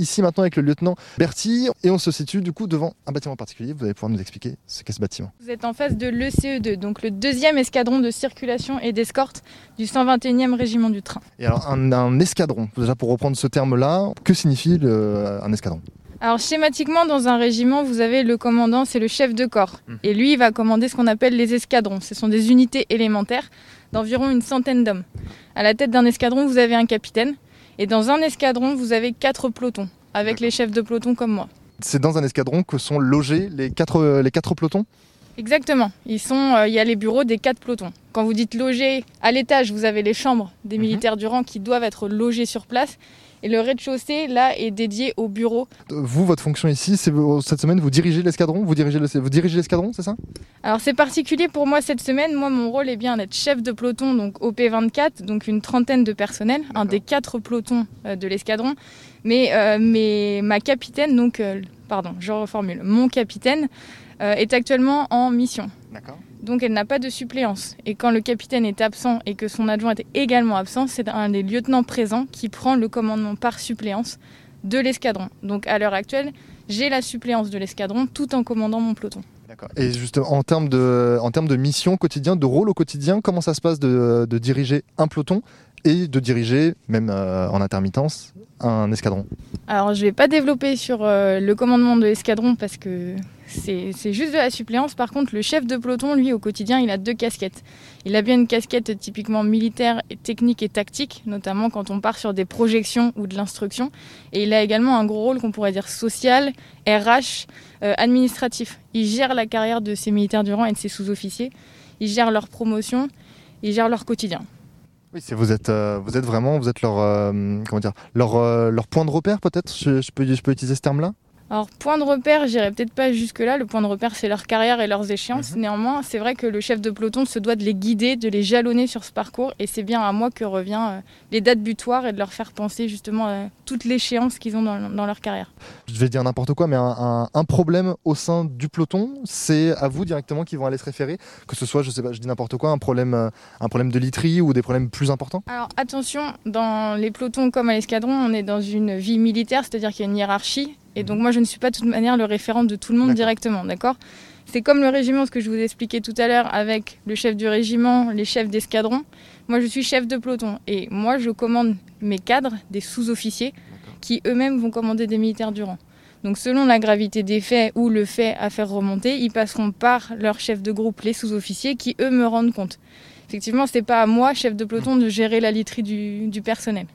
ici maintenant avec le lieutenant Berti et on se situe du coup devant un bâtiment particulier. Vous allez pouvoir nous expliquer ce qu'est ce bâtiment. Vous êtes en face de l'ECE2, donc le deuxième escadron de circulation et d'escorte du 121e régiment du train. Et alors un, un escadron, déjà pour reprendre ce terme-là, que signifie le- un escadron? Alors schématiquement, dans un régiment, vous avez le commandant, c'est le chef de corps. Mhm. Et lui, il va commander ce qu'on appelle les escadrons. Ce sont des unités élémentaires d'environ une centaine d'hommes. À la tête d'un escadron, vous avez un capitaine. Et dans un escadron, vous avez quatre pelotons, avec les chefs de peloton comme moi. C'est dans un escadron que sont logés les quatre, les quatre pelotons? Exactement. Ils sont, euh, il y a les bureaux des quatre pelotons. Quand vous dites loger à l'étage, vous avez les chambres des Mhm. militaires du rang qui doivent être logés sur place. Et le rez-de-chaussée, là, est dédié aux bureaux. Euh, Vous, votre fonction ici, c'est vous- cette semaine, vous dirigez l'escadron Vous dirigez le- l'escadron, c'est ça? Alors c'est particulier pour moi cette semaine. Moi, mon rôle est bien d'être chef de peloton, donc OP24, donc une trentaine de personnel, un des quatre pelotons euh, de l'escadron. Mais, euh, mais ma capitaine, donc, euh, pardon, je reformule, mon capitaine euh, est actuellement en mission. D'accord. Donc elle n'a pas de suppléance. Et quand le capitaine est absent et que son adjoint est également absent, c'est un des lieutenants présents qui prend le commandement par suppléance de l'escadron. Donc à l'heure actuelle, j'ai la suppléance de l'escadron tout en commandant mon peloton. Et justement, en termes de, en termes de mission quotidien, de rôle au quotidien, comment ça se passe de diriger un peloton et de diriger, même euh, en intermittence, un escadron Alors je vais pas développer sur euh, le commandement de l'escadron parce que c'est juste de la suppléance. Par contre, le chef de peloton, lui, au quotidien, il a deux casquettes. Il a bien une casquette typiquement militaire, technique et tactique, notamment quand on part sur des projections ou de l'instruction. Et il a également un gros rôle qu'on pourrait dire social, RH, euh, administratif. Il gère la carrière de ses militaires du rang et de ses sous-officiers. Il gère leur promotion, il gère leur quotidien. Oui, c'est vous êtes, euh, vous êtes vraiment, vous êtes leur, euh, comment dire, leur, euh, leur point de repère peut-être? Je, peux, je peux utiliser ce terme-là? Alors, point de repère, j'irai peut-être pas jusque-là. Le point de repère, c'est leur carrière et leurs échéances. Néanmoins, c'est vrai que le chef de peloton se doit de les guider, de les jalonner sur ce parcours. Et c'est bien à moi que revient euh, les dates butoirs et de leur faire penser justement à toute l'échéance qu'ils ont dans, dans leur carrière. Je vais dire n'importe quoi, mais un, un- un problème au sein du peloton, c'est à vous directement qu'ils vont aller se référer, que ce soit, je sais pas, je dis n'importe quoi, un problème, euh, un problème de literie ou des problèmes plus importants. Alors attention, dans les pelotons comme à l'escadron, on est dans une vie militaire, c'est-à-dire qu'il y a une hiérarchie. Et donc moi, je ne suis pas de toute manière le référent de tout le monde directement, d'accord? C'est comme le régiment, ce que je vous ai expliqué tout à l'heure, avec le chef du régiment, les chefs d'escadron. Moi, je suis chef de peloton. Et moi, je commande mes cadres, des sous-officiers, qui eux-mêmes vont commander des militaires du rang. Donc selon la gravité des faits ou le fait à faire remonter, ils passeront par leur chef de groupe, les sous-officiers, qui eux me rendent compte. Effectivement, c'est pas à moi, chef de peloton, de gérer la literie du, du personnel.